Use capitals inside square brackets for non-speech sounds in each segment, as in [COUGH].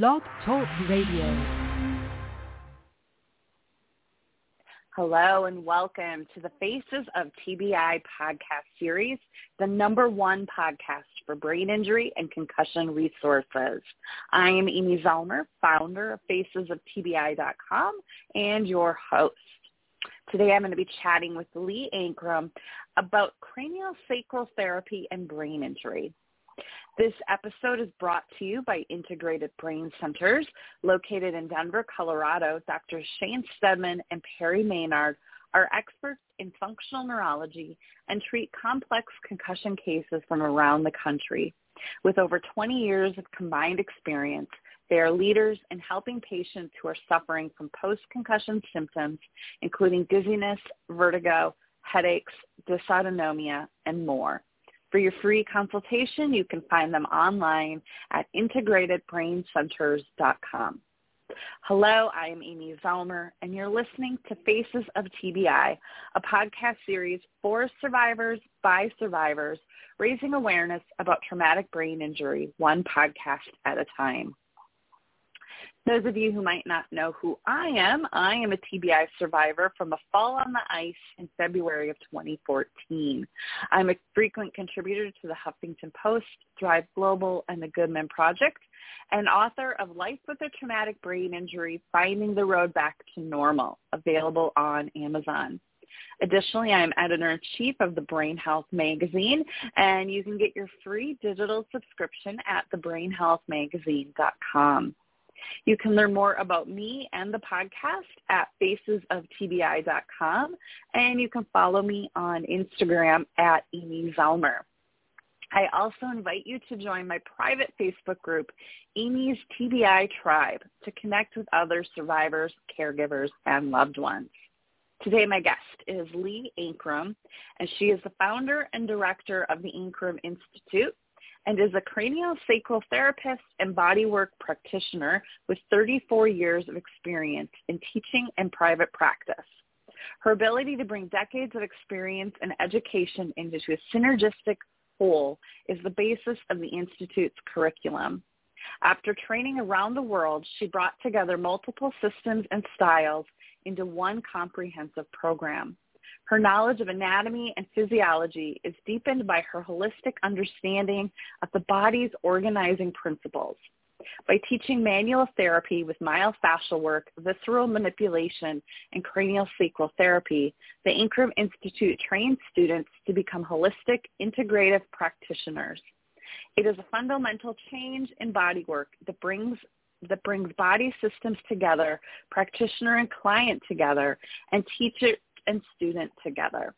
Blog Talk Radio. Hello and welcome to the Faces of TBI podcast series, the number one podcast for brain injury and concussion resources. I am Amy Zellmer, founder of FacesOfTBI.com and your host. Today I'm going to be chatting with Leigh Ankrum about craniosacral therapy and brain injury. This episode is brought to you by Integrated Brain Centers, located in Denver, Colorado. Dr. Shane Steadman and Perry Maynard are experts in functional neurology and treat complex concussion cases from around the country. With over 20 years of combined experience, they are leaders in helping patients who are suffering from post-concussion symptoms, including dizziness, vertigo, headaches, dysautonomia, and more. For your free consultation, you can find them online at integratedbraincenters.com. Hello, I am Amy Zellmer, and you're listening to Faces of TBI, a podcast series for survivors by survivors, raising awareness about traumatic brain injury, one podcast at a time. Those of you who might not know who I am, I am a TBI survivor from a fall on the ice in February of 2014. I'm a frequent contributor to the Huffington Post, Thrive Global, and the Good Men Project, and author of Life with a Traumatic Brain Injury, Finding the Road Back to Normal, available on Amazon. Additionally, I am editor-in-chief of the Brain Health Magazine, and you can get your free digital subscription at thebrainhealthmagazine.com. You can learn more about me and the podcast at facesoftbi.com, and you can follow me on Instagram at Amy Zellmer. I also invite you to join my private Facebook group, Amy's TBI Tribe, to connect with other survivors, caregivers, and loved ones. Today my guest is Leigh Ankrum, and she is the founder and director of the Ankrum Institute, and is a craniosacral therapist and bodywork practitioner with 34 years of experience in teaching and private practice. Her ability to bring decades of experience and education into a synergistic whole is the basis of the Institute's curriculum. After training around the world, she brought together multiple systems and styles into one comprehensive program. Her knowledge of anatomy and physiology is deepened by her holistic understanding of the body's organizing principles. By teaching manual therapy with myofascial work, visceral manipulation, and cranial sacral therapy, the Ankrum Institute trains students to become holistic, integrative practitioners. It is a fundamental change in bodywork that brings that brings body systems together, practitioner and client together, and teacher and student together,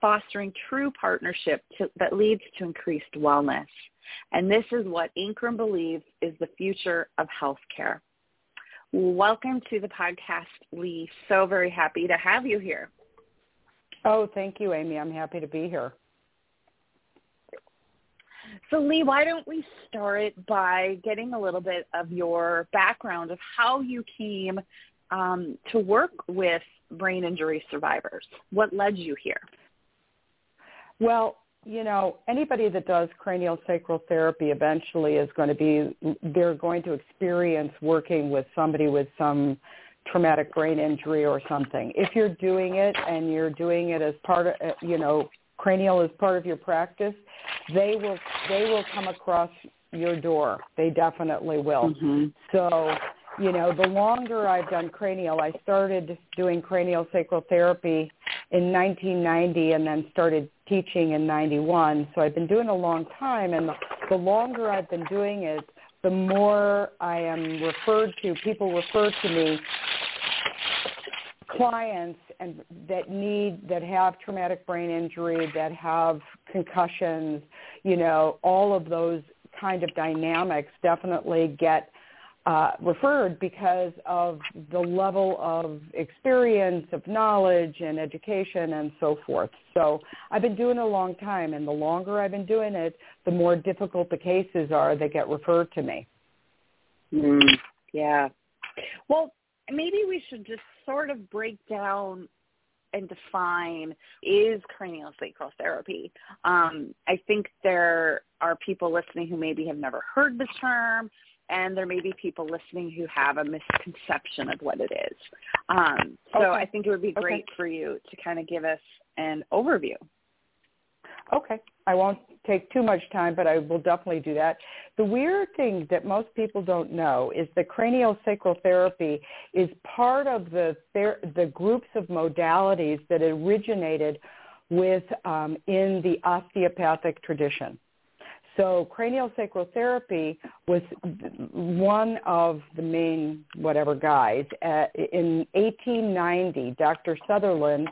fostering true partnership to, that leads to increased wellness. And this is what Ankrum believes is the future of healthcare. Welcome to the podcast, Leigh. So very happy to have you here. Oh, thank you, Amy. I'm happy to be here. So Leigh, why don't we start by getting a little bit of your background of how you came um, to work with brain injury survivors? What led you here? Well, you know, anybody that does cranial sacral therapy eventually is going to be, they're going to experience working with somebody with some traumatic brain injury or something. If you're doing it and you're doing it as part of, you know, cranial is part of your practice, they will, they will come across your door. They definitely will. Mm-hmm. So you know, the longer I've done cranial, I started doing cranial sacral therapy in 1990 and then started teaching in 91. So I've been doing a long time and the, the longer I've been doing it, the more I am referred to, people refer to me, clients and that need, that have traumatic brain injury, that have concussions, you know, all of those kind of dynamics definitely get uh, referred because of the level of experience, of knowledge and education and so forth. So I've been doing it a long time and the longer I've been doing it, the more difficult the cases are that get referred to me. Mm, yeah. Well, maybe we should just sort of break down and define is craniosacral therapy. Um, I think there are people listening who maybe have never heard the term and there may be people listening who have a misconception of what it is. Um, so Okay. I think it would be great Okay. for you to kind of give us an overview. Okay. I won't take too much time, but I will definitely do that. The weird thing that most people don't know is that craniosacral therapy is part of the ther- the groups of modalities that originated with um, in the osteopathic tradition. So craniosacral therapy was one of the main whatever guys. Uh, in 1890, Dr. Sutherland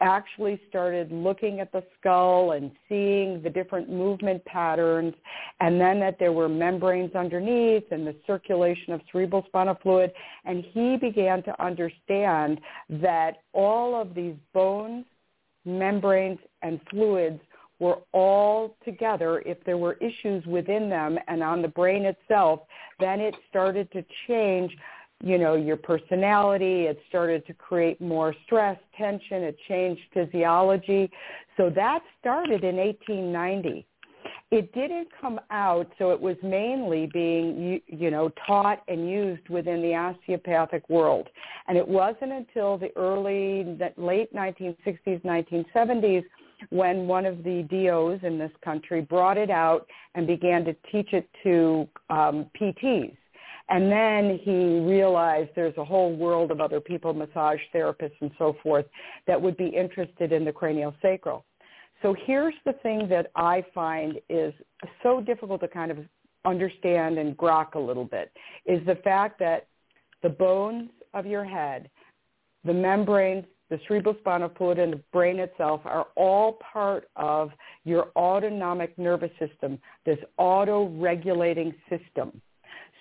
actually started looking at the skull and seeing the different movement patterns and then that there were membranes underneath and the circulation of cerebral spinal fluid and he began to understand that all of these bones, membranes and fluids were all together if there were issues within them and on the brain itself then it started to change you know your personality. It started to create more stress tension. It changed physiology. So that started in 1890 it didn't come out so it was mainly being you know taught and used within the osteopathic world. And it wasn't until the early late 1960s 1970s when one of the DOs in this country brought it out and began to teach it to um, PTs. And then he realized there's a whole world of other people, massage therapists and so forth, that would be interested in the craniosacral. So here's the thing that I find is so difficult to kind of understand and grok a little bit, is the fact that the bones of your head, the membranes, the cerebral spinal fluid and the brain itself are all part of your autonomic nervous system, this auto-regulating system.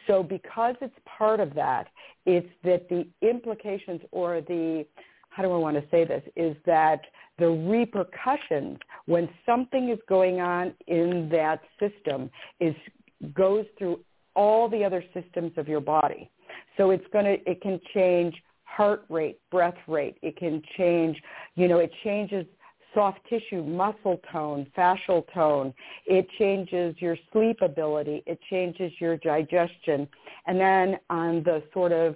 So because it's part of that, it's that the implications or the, how do I want to say this, is that the repercussions when something is going on in that system is goes through all the other systems of your body. So it's going to, it can change heart rate, breath rate. It can change, you know, it changes soft tissue, muscle tone, fascial tone. It changes your sleep ability. It changes your digestion. And then on the sort of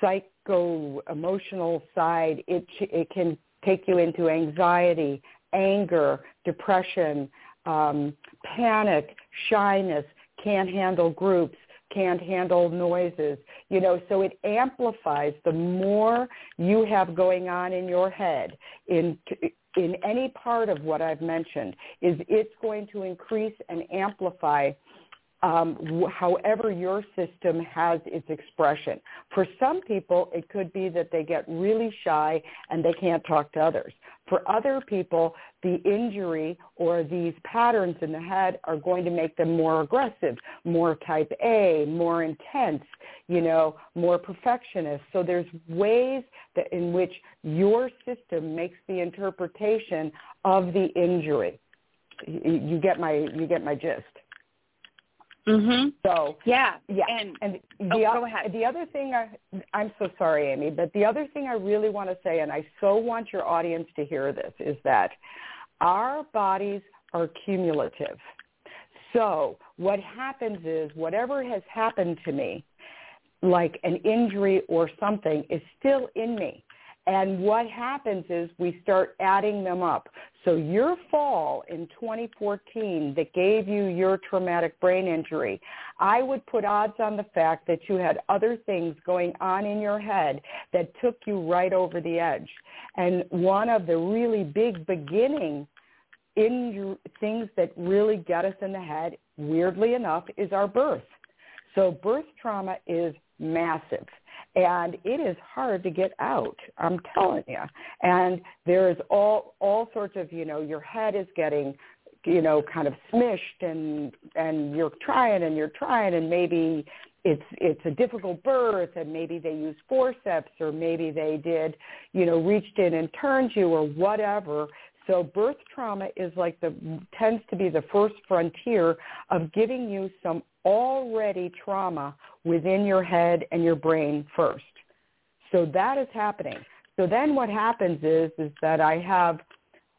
psycho emotional side, it, it can take you into anxiety, anger, depression, um, panic, shyness, can't handle groups, can't handle noises, you know, so it amplifies the more you have going on in your head in in any part of what I've mentioned is it's going to increase and amplify um, however your system has its expression. For some people, it could be that they get really shy and they can't talk to others. For other people, the injury or these patterns in the head are going to make them more aggressive, more type A, more intense, you know, more perfectionist. So there's ways that in which your system makes the interpretation of the injury. You get my you get my gist. Mhm. So yeah, yeah, and, and oh, the, go ahead. the other thing I, I'm so sorry, Amy, but the other thing I really want to say, and I so want your audience to hear this, is that our bodies are cumulative. So what happens is whatever has happened to me, like an injury or something, is still in me. And what happens is we start adding them up. So your fall in 2014 that gave you your traumatic brain injury, I would put odds on the fact that you had other things going on in your head that took you right over the edge. And one of the really big beginning in things that really get us in the head, weirdly enough, is our birth. So birth trauma is massive and it is hard to get out i'm telling you and there's all all sorts of you know your head is getting you know kind of smished and and you're trying and you're trying and maybe it's it's a difficult birth and maybe they use forceps or maybe they did you know reached in and turned you or whatever so birth trauma is like the tends to be the first frontier of giving you some already trauma within your head and your brain first. So that is happening. So then what happens is is that I have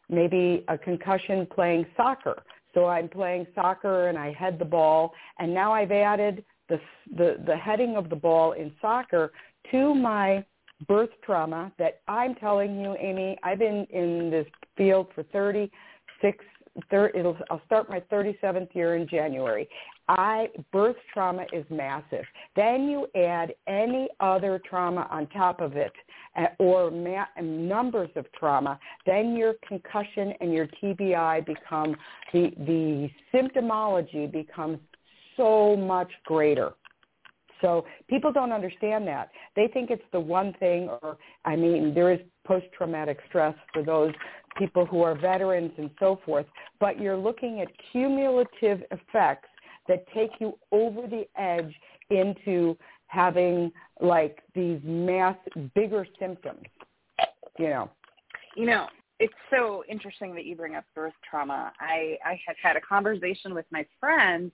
maybe a concussion playing soccer. So I'm playing soccer and I head the ball and now I've added the the the heading of the ball in soccer to my birth trauma that I'm telling you, Amy, I've been in this field for 36 thir- it'll I'll start my 37th year in January. I birth trauma is massive. Then you add any other trauma on top of it uh, or ma- numbers of trauma, then your concussion and your TBI become the the symptomology becomes so much greater. So people don't understand that. They think it's the one thing or I mean there is post-traumatic stress for those people who are veterans and so forth, but you're looking at cumulative effects that take you over the edge into having like these mass bigger symptoms, you know. You know, it's so interesting that you bring up birth trauma. I I had had a conversation with my friend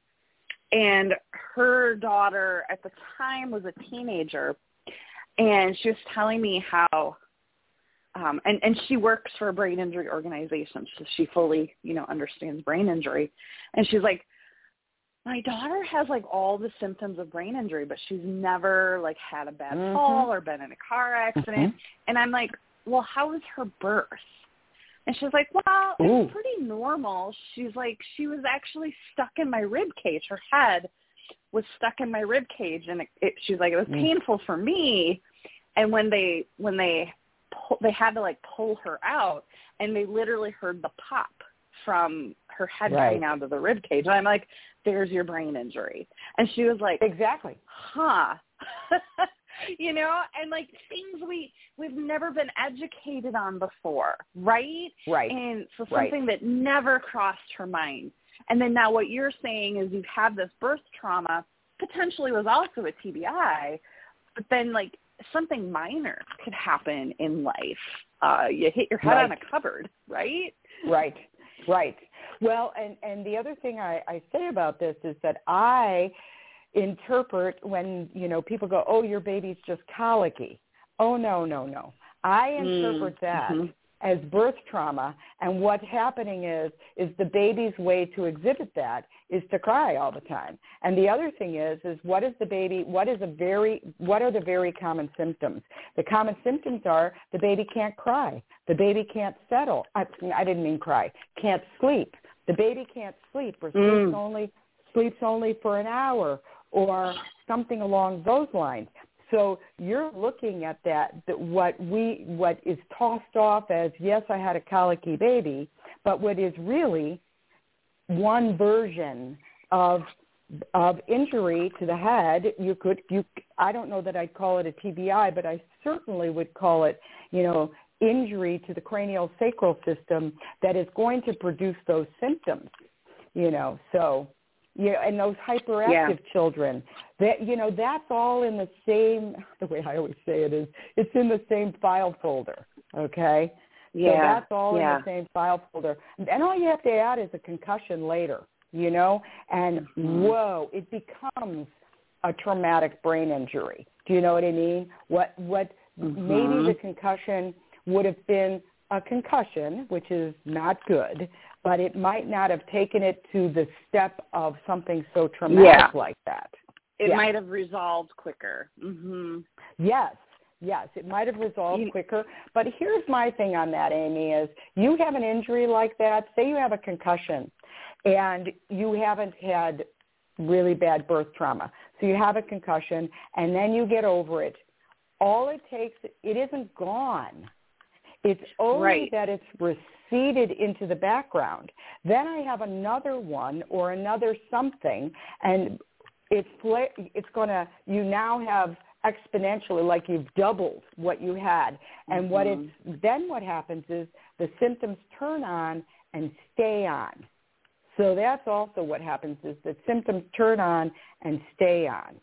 and her daughter at the time was a teenager and she was telling me how um, and and she works for a brain injury organization, so she fully you know understands brain injury. And she's like, my daughter has like all the symptoms of brain injury, but she's never like had a bad mm-hmm. fall or been in a car accident. Mm-hmm. And I'm like, well, how was her birth? And she's like, well, Ooh. it's pretty normal. She's like, she was actually stuck in my rib cage. Her head was stuck in my rib cage, and it, it, she's like, it was mm. painful for me. And when they when they pull, they had to like pull her out, and they literally heard the pop from her head right. coming out of the rib cage. And I'm like, there's your brain injury. And she was like, exactly. Huh. [LAUGHS] [LAUGHS] you know, and like things we we've never been educated on before, right? Right. And so something right. that never crossed her mind. And then now what you're saying is you've had this birth trauma, potentially was also a TBI, but then like something minor could happen in life. Uh, you hit your head right. on a cupboard, right? Right, right. Well, and and the other thing I, I say about this is that I interpret when you know people go, "Oh, your baby's just colicky." Oh no, no, no. I interpret mm, that mm-hmm. as birth trauma and what's happening is is the baby's way to exhibit that is to cry all the time. And the other thing is is what is the baby what is a very what are the very common symptoms? The common symptoms are the baby can't cry the baby can't settle. I, I didn't mean cry. Can't sleep. The baby can't sleep. Or sleeps mm. only sleeps only for an hour or something along those lines so you're looking at that, that what we what is tossed off as yes, I had a colicky baby, but what is really one version of of injury to the head. You could you I don't know that I'd call it a TBI, but I certainly would call it, you know, injury to the cranial sacral system that is going to produce those symptoms. You know, so yeah, and those hyperactive yeah. children. That you know, that's all in the same. [LAUGHS] The way I always say it is, it's in the same file folder. Okay. Yeah. So that's all yeah. in the same file folder. And all you have to add is a concussion later. You know, and mm-hmm. whoa, it becomes a traumatic brain injury. Do you know what I mean? What what mm-hmm. maybe the concussion would have been a concussion, which is not good, but it might not have taken it to the step of something so traumatic yeah. like that. It yeah. might have resolved quicker. hmm Yes, yes, it might have resolved you, quicker. But here's my thing on that, Amy, is you have an injury like that, say you have a concussion, and you haven't had really bad birth trauma. So you have a concussion, and then you get over it. All it takes, it isn't gone. It's only right. that it's receded into the background. Then I have another one or another something, and it's it's going to you now have exponentially like you've doubled what you had and mm-hmm. what it's then what happens is the symptoms turn on and stay on so that's also what happens is that symptoms turn on and stay on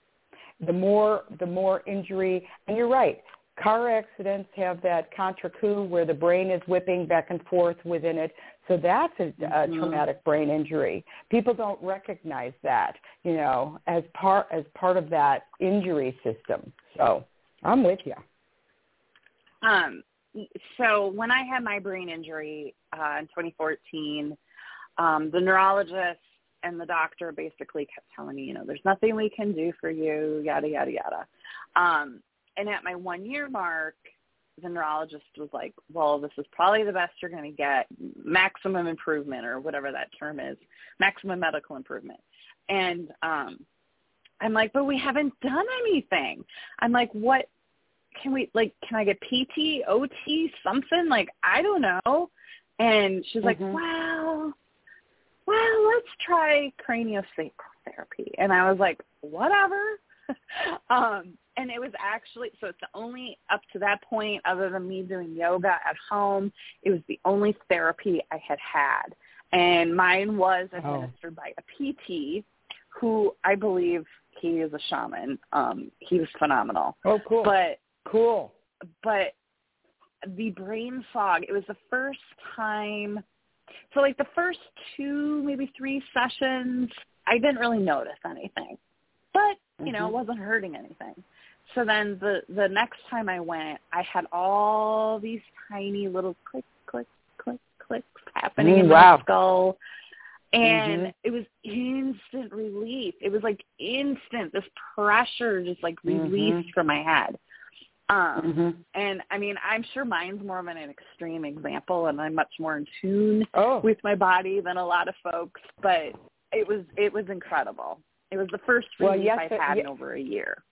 the more the more injury and you're right Car accidents have that contre coup where the brain is whipping back and forth within it. So that's a, a mm-hmm. traumatic brain injury. People don't recognize that, you know, as part as part of that injury system. So I'm with you. Um, so when I had my brain injury uh, in 2014, um, the neurologist and the doctor basically kept telling me, you know, there's nothing we can do for you, yada yada yada. Um, and at my one year mark, the neurologist was like, well, this is probably the best you're going to get, maximum improvement or whatever that term is, maximum medical improvement. And um, I'm like, but we haven't done anything. I'm like, what can we like? Can I get PT, OT, something? Like, I don't know. And she's mm-hmm. like, well, well, let's try craniosacral therapy. And I was like, whatever. [LAUGHS] um, and it was actually so it's the only up to that point other than me doing yoga at home it was the only therapy i had had. And mine was administered oh. by a pt who i believe he is a shaman. Um he was phenomenal. Oh cool. But cool. but the brain fog it was the first time so like the first two maybe three sessions i didn't really notice anything you know, mm-hmm. it wasn't hurting anything. So then the the next time I went, I had all these tiny little click, click, click, clicks happening mm, in wow. my skull. And mm-hmm. it was instant relief. It was like instant. This pressure just like released mm-hmm. from my head. Um, mm-hmm. And I mean, I'm sure mine's more of an extreme example, and I'm much more in tune oh. with my body than a lot of folks. But it was it was incredible. It was the first relief well, yes, I've had in over a year.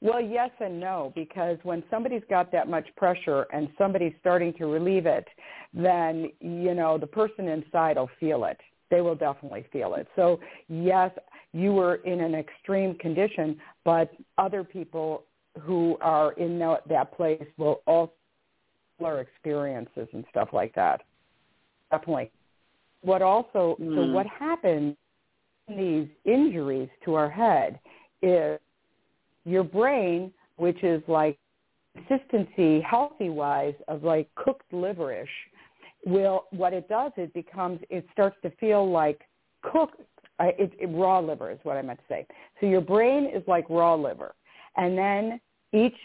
Well, yes and no, because when somebody's got that much pressure and somebody's starting to relieve it, then, you know, the person inside will feel it. They will definitely feel it. So, yes, you were in an extreme condition, but other people who are in that place will also similar experiences and stuff like that. Definitely. What also, mm. so what happens these injuries to our head is your brain, which is like consistency, healthy wise, of like cooked liverish, will what it does it becomes it starts to feel like cooked. Uh, it, it, raw liver is what I meant to say. So your brain is like raw liver, and then each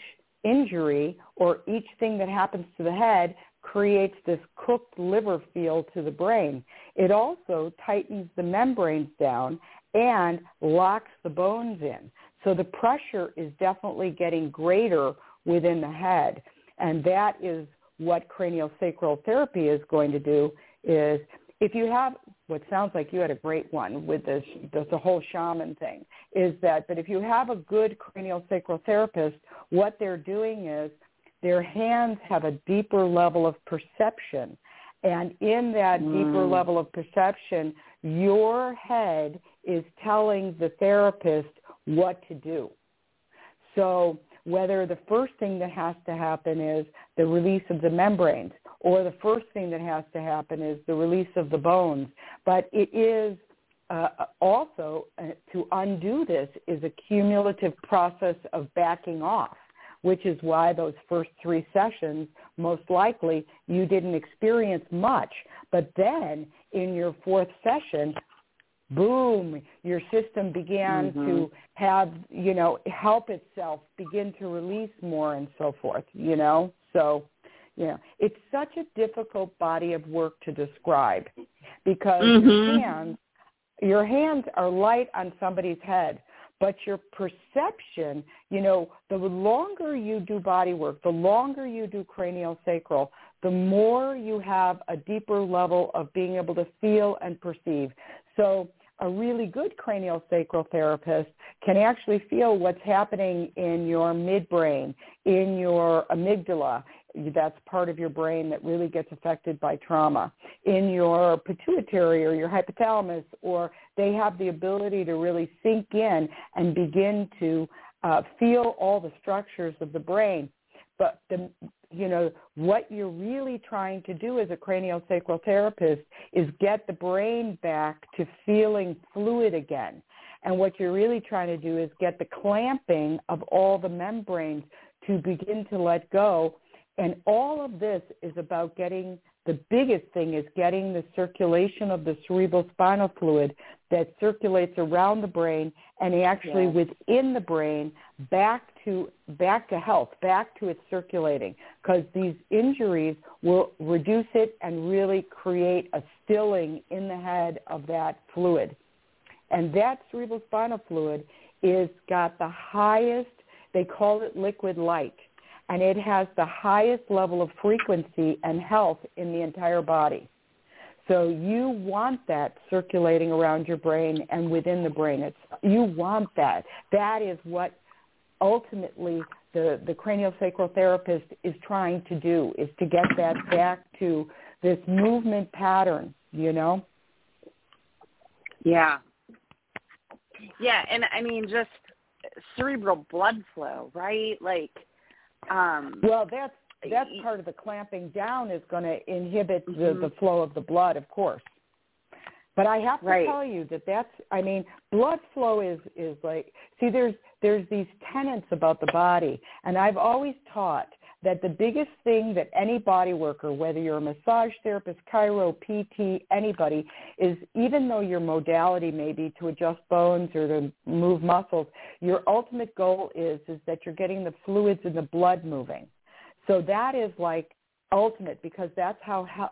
injury or each thing that happens to the head creates this cooked liver feel to the brain. It also tightens the membranes down and locks the bones in. So the pressure is definitely getting greater within the head. And that is what craniosacral therapy is going to do is if you have what sounds like you had a great one with this the, the whole shaman thing is that but if you have a good craniosacral therapist what they're doing is their hands have a deeper level of perception and in that mm. deeper level of perception your head is telling the therapist what to do. So whether the first thing that has to happen is the release of the membranes or the first thing that has to happen is the release of the bones. But it is uh, also, uh, to undo this is a cumulative process of backing off, which is why those first three sessions, most likely, you didn't experience much. But then in your fourth session, boom, your system began mm-hmm. to have, you know, help itself begin to release more and so forth, you know? So, you know, it's such a difficult body of work to describe because mm-hmm. your hands your hands are light on somebody's head, but your perception, you know, the longer you do body work, the longer you do cranial sacral, the more you have a deeper level of being able to feel and perceive. So a really good cranial sacral therapist can actually feel what's happening in your midbrain, in your amygdala. That's part of your brain that really gets affected by trauma. In your pituitary or your hypothalamus, or they have the ability to really sink in and begin to uh, feel all the structures of the brain. But the you know, what you're really trying to do as a craniosacral therapist is get the brain back to feeling fluid again. And what you're really trying to do is get the clamping of all the membranes to begin to let go. And all of this is about getting the biggest thing is getting the circulation of the cerebral spinal fluid that circulates around the brain and actually yes. within the brain back to back to health, back to its circulating because these injuries will reduce it and really create a stilling in the head of that fluid. And that cerebral spinal fluid is got the highest, they call it liquid light, and it has the highest level of frequency and health in the entire body. So you want that circulating around your brain and within the brain. It's, you want that. That is what ultimately the, the craniosacral therapist is trying to do, is to get that back to this movement pattern, you know? Yeah. Yeah, and I mean just cerebral blood flow, right? Like um Well, that's that's part of the clamping down is going to inhibit mm-hmm. the, the flow of the blood, of course. But I have to right. tell you that that's I mean, blood flow is is like see there's there's these tenets about the body and I've always taught that the biggest thing that any body worker, whether you're a massage therapist, chiro, PT, anybody, is even though your modality may be to adjust bones or to move muscles, your ultimate goal is is that you're getting the fluids and the blood moving. So that is like ultimate because that's how, how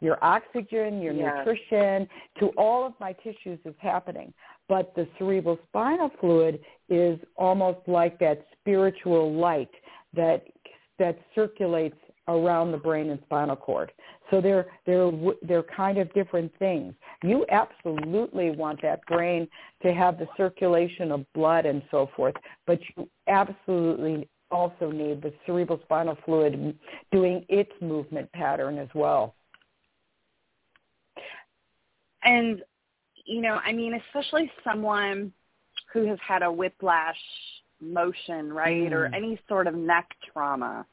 your oxygen, your yeah. nutrition to all of my tissues is happening. But the cerebral spinal fluid is almost like that spiritual light that that circulates around the brain and spinal cord. So they're they're they're kind of different things. You absolutely want that brain to have the circulation of blood and so forth, but you absolutely also need the cerebral spinal fluid doing its movement pattern as well. And you know, I mean, especially someone who has had a whiplash motion, right, mm. or any sort of neck trauma,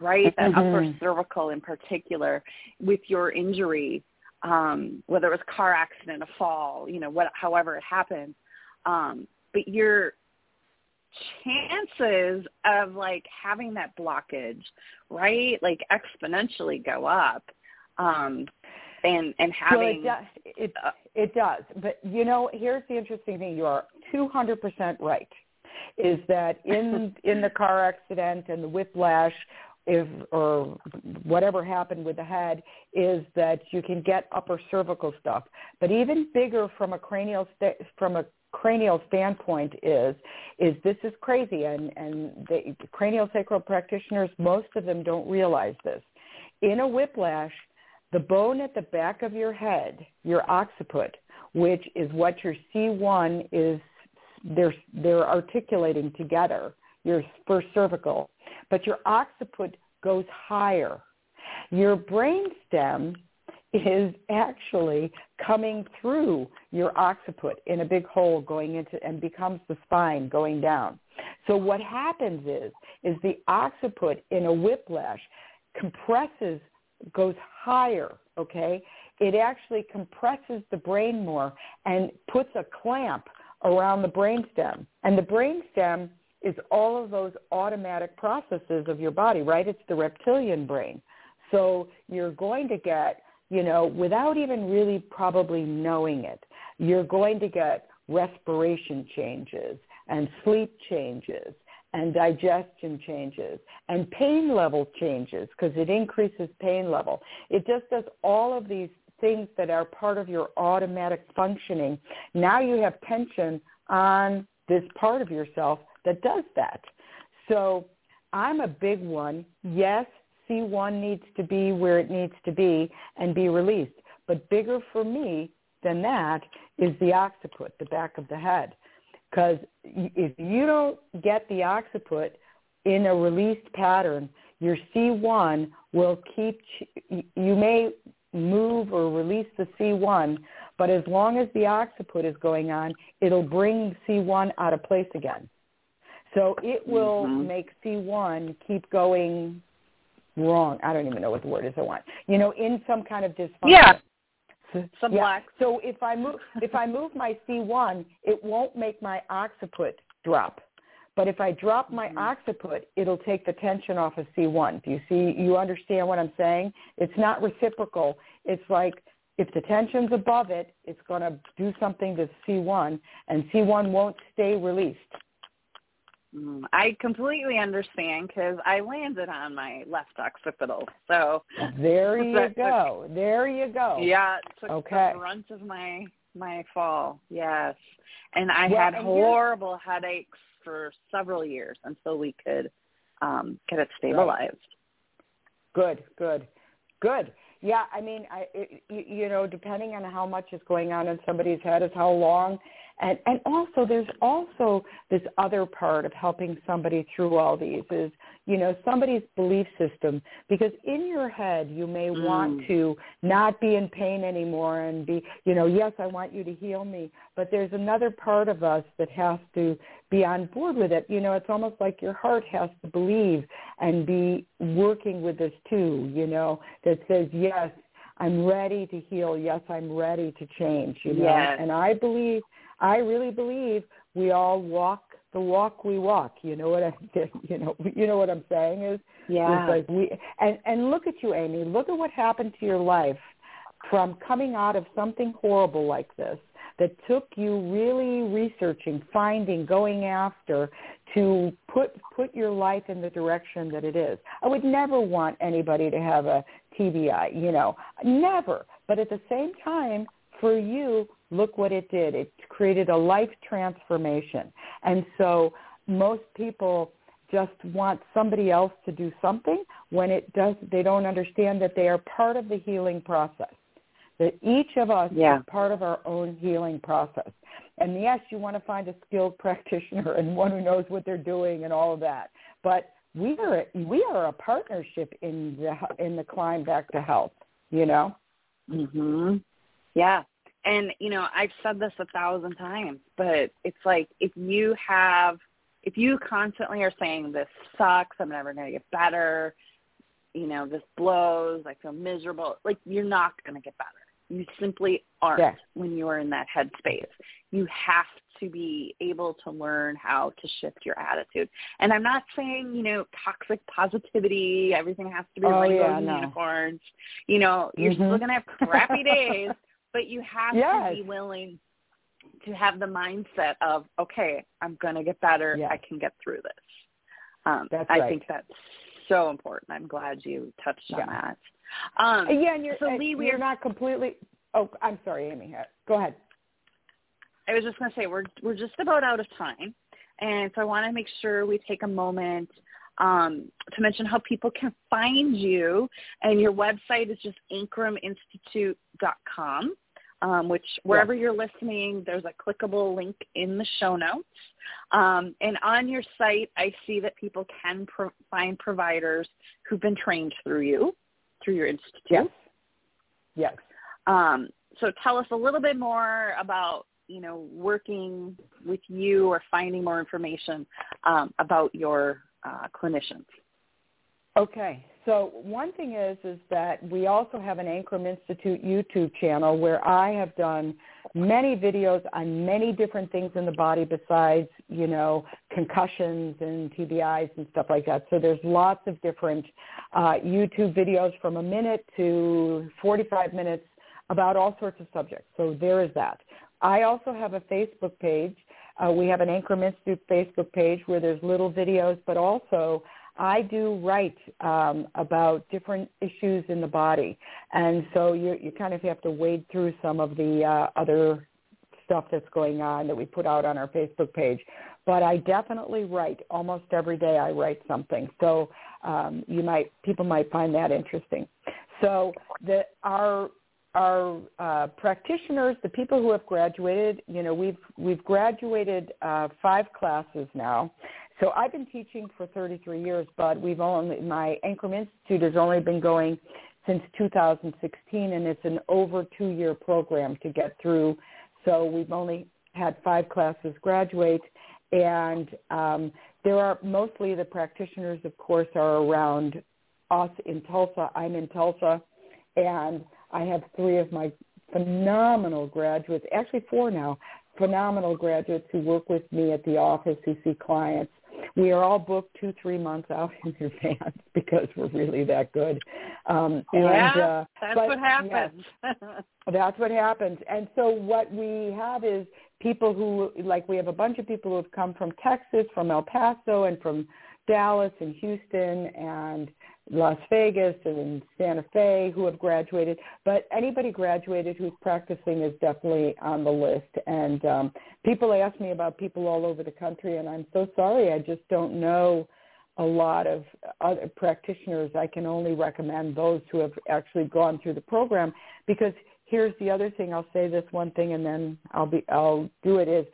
right, that mm-hmm. upper cervical in particular, with your injury, um, whether it was car accident, a fall, you know, what, however it happened, um, but your chances of like having that blockage, right, like exponentially go up. Um, and and having well, it, does, it, it does. But you know, here's the interesting thing: you are 200% right is that in [LAUGHS] in the car accident and the whiplash if or whatever happened with the head is that you can get upper cervical stuff. But even bigger from a cranial st- from a cranial standpoint is is this is crazy. And and the cranial sacral practitioners most of them don't realize this. In a whiplash the bone at the back of your head your occiput which is what your C1 is they're they're articulating together your first cervical, but your occiput goes higher. Your brain stem is actually coming through your occiput in a big hole going into and becomes the spine going down. So what happens is is the occiput in a whiplash compresses goes higher, okay? It actually compresses the brain more and puts a clamp around the brainstem. And the brainstem is all of those automatic processes of your body, right? It's the reptilian brain. So you're going to get, you know, without even really probably knowing it, you're going to get respiration changes and sleep changes and digestion changes and pain level changes because it increases pain level. It just does all of these things that are part of your automatic functioning. Now you have tension on this part of yourself that does that. So I'm a big one. Yes, C1 needs to be where it needs to be and be released. But bigger for me than that is the occiput, the back of the head. Because if you don't get the occiput in a released pattern, your C1 will keep, you may move or release the C1, but as long as the occiput is going on, it'll bring C1 out of place again. So it will mm-hmm. make C1 keep going wrong. I don't even know what the word is I want. You know, in some kind of dysfunction. Yeah. Some yeah. black. So if I move if I move my C1, it won't make my occiput drop. But if I drop my mm-hmm. occiput, it'll take the tension off of C1. Do you see? You understand what I'm saying? It's not reciprocal. It's like if the tension's above it, it's going to do something to C1, and C1 won't stay released. Mm, I completely understand because I landed on my left occipital. So there you [LAUGHS] go. Took, there you go. Yeah, took okay. the brunt of my my fall. Yes, and I Well, had and horrible headaches for several years until we could um, get it stabilized. Good, good, good. Yeah, I mean, I it, you, you know, depending on how much is going on in somebody's head is how long, and and also there's also this other part of helping somebody through all these is you know somebody's belief system. Because in your head you may want Mm. to not be in pain anymore and be you know yes I want you to heal me. But there's another part of us that has to be on board with it. You know it's almost like your heart has to believe and be working with this too you know that says yes I'm ready to heal. Yes I'm ready to change you know. Yes. and I believe I really believe we all walk the walk we walk. You know what I [LAUGHS] you know you know what I'm saying is Yeah. like we and and look at you, Amy. Look at what happened to your life from coming out of something horrible like this that took you really researching, finding, going after to put put your life in the direction that it is. I would never want anybody to have a TBI, you know, never. But at the same time, for you, look what it did. It created a life transformation. And so most people just want somebody else to do something when it does they don't understand that they are part of the healing process that each of us Yeah. is part of our own healing process and yes you want to find a skilled [LAUGHS] practitioner and one who knows what they're doing and all of that but we are we are a partnership in the in the climb back to health you know Mhm. Yeah. And you know, I've said this a thousand times, but it's like if you have if you constantly are saying this sucks, I'm never going to get better, you know, this blows, I feel miserable, like you're not going to get better. You simply aren't Yes. when you are in that headspace. You have to be able to learn how to shift your attitude. And I'm not saying, you know, toxic positivity, everything has to be Oh, rainbows yeah, and no. unicorns. You know, you're Mhm. still going to have crappy days, [LAUGHS] but you have Yes. to be willing to have the mindset of, okay, I'm going to get better. Yes. I can get through this. Um, That's I right. think that's so important. I'm glad you touched on Yeah. that. Um, yeah and you're so Leigh, you're we're not completely oh i'm sorry amy go ahead I was just going to say we're we're just about out of time, and so I want to make sure we take a moment um, to mention how people can find you. And your website is just ankruminstitute.com, um, which wherever you're listening, there's a clickable link in the show notes. Um, and on your site, I see that people can pro- find providers who've been trained through you, through your institute. yes yes Um, so tell us a little bit more about, you know, working with you or finding more information um, about your uh, clinicians. Okay. So one thing is is that we also have an Ankrum Institute YouTube channel where I have done many videos on many different things in the body besides, you know, concussions and TBIs and stuff like that. So there's lots of different uh, YouTube videos from a minute to 45 minutes about all sorts of subjects. So there is that. I also have a Facebook page. Uh, we have an Ankrum Institute Facebook page where there's little videos, but also I do write um, about different issues in the body, and so you you kind of have to wade through some of the uh, other stuff that's going on that we put out on our Facebook page. But I definitely write almost every day. I write something, so um, you might people might find that interesting. So the our our uh, practitioners, the people who have graduated, you know, we've we've graduated uh, five classes now. So I've been teaching for 33 years, but we've only my Ankrum Institute has only been going since 2016, and it's an over two-year program to get through. So we've only had five classes graduate, and um, there are mostly the practitioners, of course, are around us in Tulsa. I'm in Tulsa, and I have three of my phenomenal graduates, actually four now, phenomenal graduates who work with me at the office who see clients. We are all booked two, three months out [LAUGHS] in advance because we're really that good. Um, and, yeah, uh, that's but, what happens. [LAUGHS] That's what happens. And so what we have is people who like we have a bunch of people who have come from Texas, from El Paso, and from Dallas and Houston and Las Vegas and in Santa Fe who have graduated, but anybody graduated who's practicing is definitely on the list. And um, people ask me about people all over the country, and I'm so sorry, I just don't know a lot of other practitioners. I can only recommend those who have actually gone through the program because here's the other thing. I'll say this one thing, and then I'll be I'll do it. Is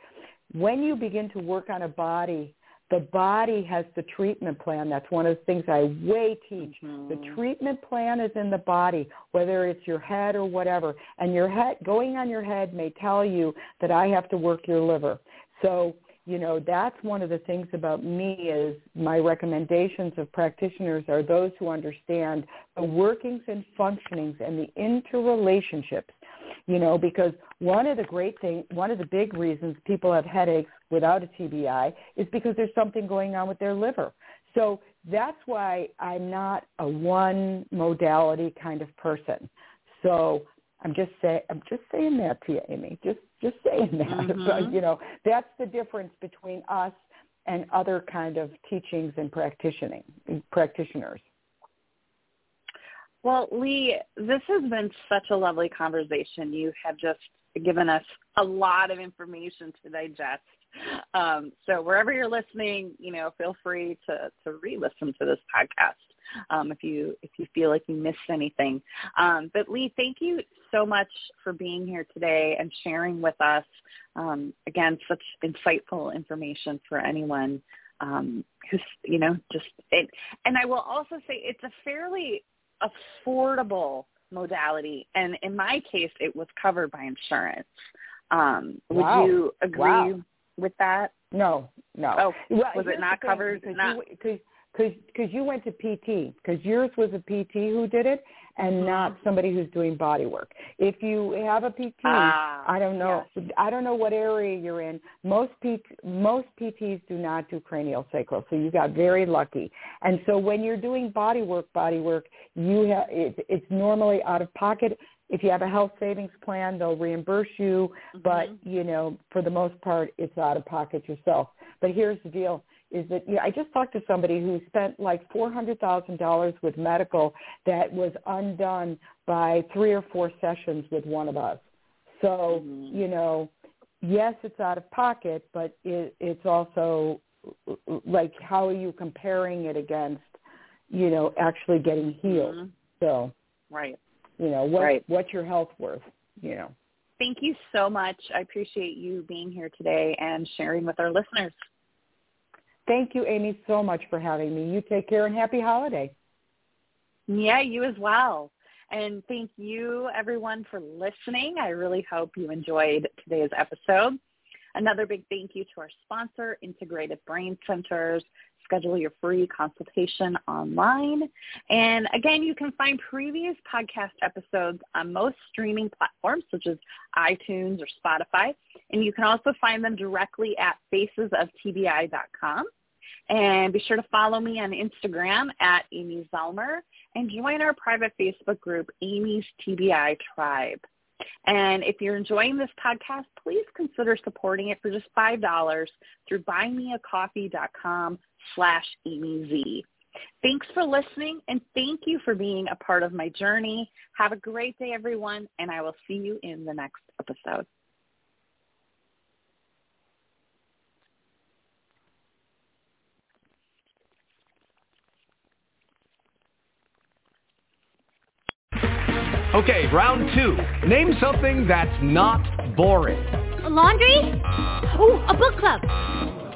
when you begin to work on a body the body has the treatment plan. That's one of the things I way teach. Mm-hmm. The treatment plan is in the body, whether it's your head or whatever. And your head, going on your head may tell you that I have to work your liver. So, you know, that's one of the things about me is my recommendations of practitioners are those who understand the workings and functionings and the interrelationships you know, because one of the great things, one of the big reasons people have headaches without a TBI is because there's something going on with their liver. So that's why I'm not a one modality kind of person. So I'm just say I'm just saying that to you, Amy. Just just saying that. [LAUGHS] Mm-hmm. But, you know, that's the difference between us and other kind of teachings and practitioners. Well, Leigh, this has been such a lovely conversation. You have just given us a lot of information to digest. Um, so wherever you're listening, you know, feel free to, to re-listen to this podcast um, if you if you feel like you missed anything. Um, but Leigh, thank you so much for being here today and sharing with us. Um, again, such insightful information for anyone um, who's you know just it. And I will also say it's a fairly affordable modality, and in my case, it was covered by insurance. Um, would you agree wow. with that? No, no. Oh, well, was it not covered? Because not... you, because you went to PT because yours was a PT who did it and mm-hmm. not somebody who's doing body work. If you have a PT, ah, I don't know, yes. I don't know what area you're in. Most PT, most PTs do not do cranial sacral, so you got very lucky. And so when you're doing body work, body work, you have it, it's normally out of pocket. If you have a health savings plan, they'll reimburse you, mm-hmm. but you know, for the most part, it's out of pocket yourself. But here's the deal is that you know, I just talked to somebody who spent like four hundred thousand dollars with medical that was undone by three or four sessions with one of us. So mm-hmm. you know, yes, it's out of pocket, but it, it's also like how are you comparing it against you know actually getting healed? Mm-hmm. So right, you know what right. what's your health worth? You know. Thank you so much. I appreciate you being here today and sharing with our listeners. Thank you, Amy, so much for having me. You take care and happy holiday. Yeah, you as well. And thank you, everyone, for listening. I really hope you enjoyed today's episode. Another big thank you to our sponsor, Integrated Brain Centers. Schedule your free consultation online. And again, you can find previous podcast episodes on most streaming platforms such as iTunes or Spotify. And you can also find them directly at facesoftbi.com. And be sure to follow me on Instagram at Amy Zellmer and join our private Facebook group, Amy's TBI Tribe. And if you're enjoying this podcast, please consider supporting it for just $5 through buymeacoffee.com slash AmyZ. Thanks for listening and thank you for being a part of my journey. Have a great day, everyone, and I will see you in the next episode. Okay, round two. Name something that's not boring. A laundry? Uh. Ooh, a book club.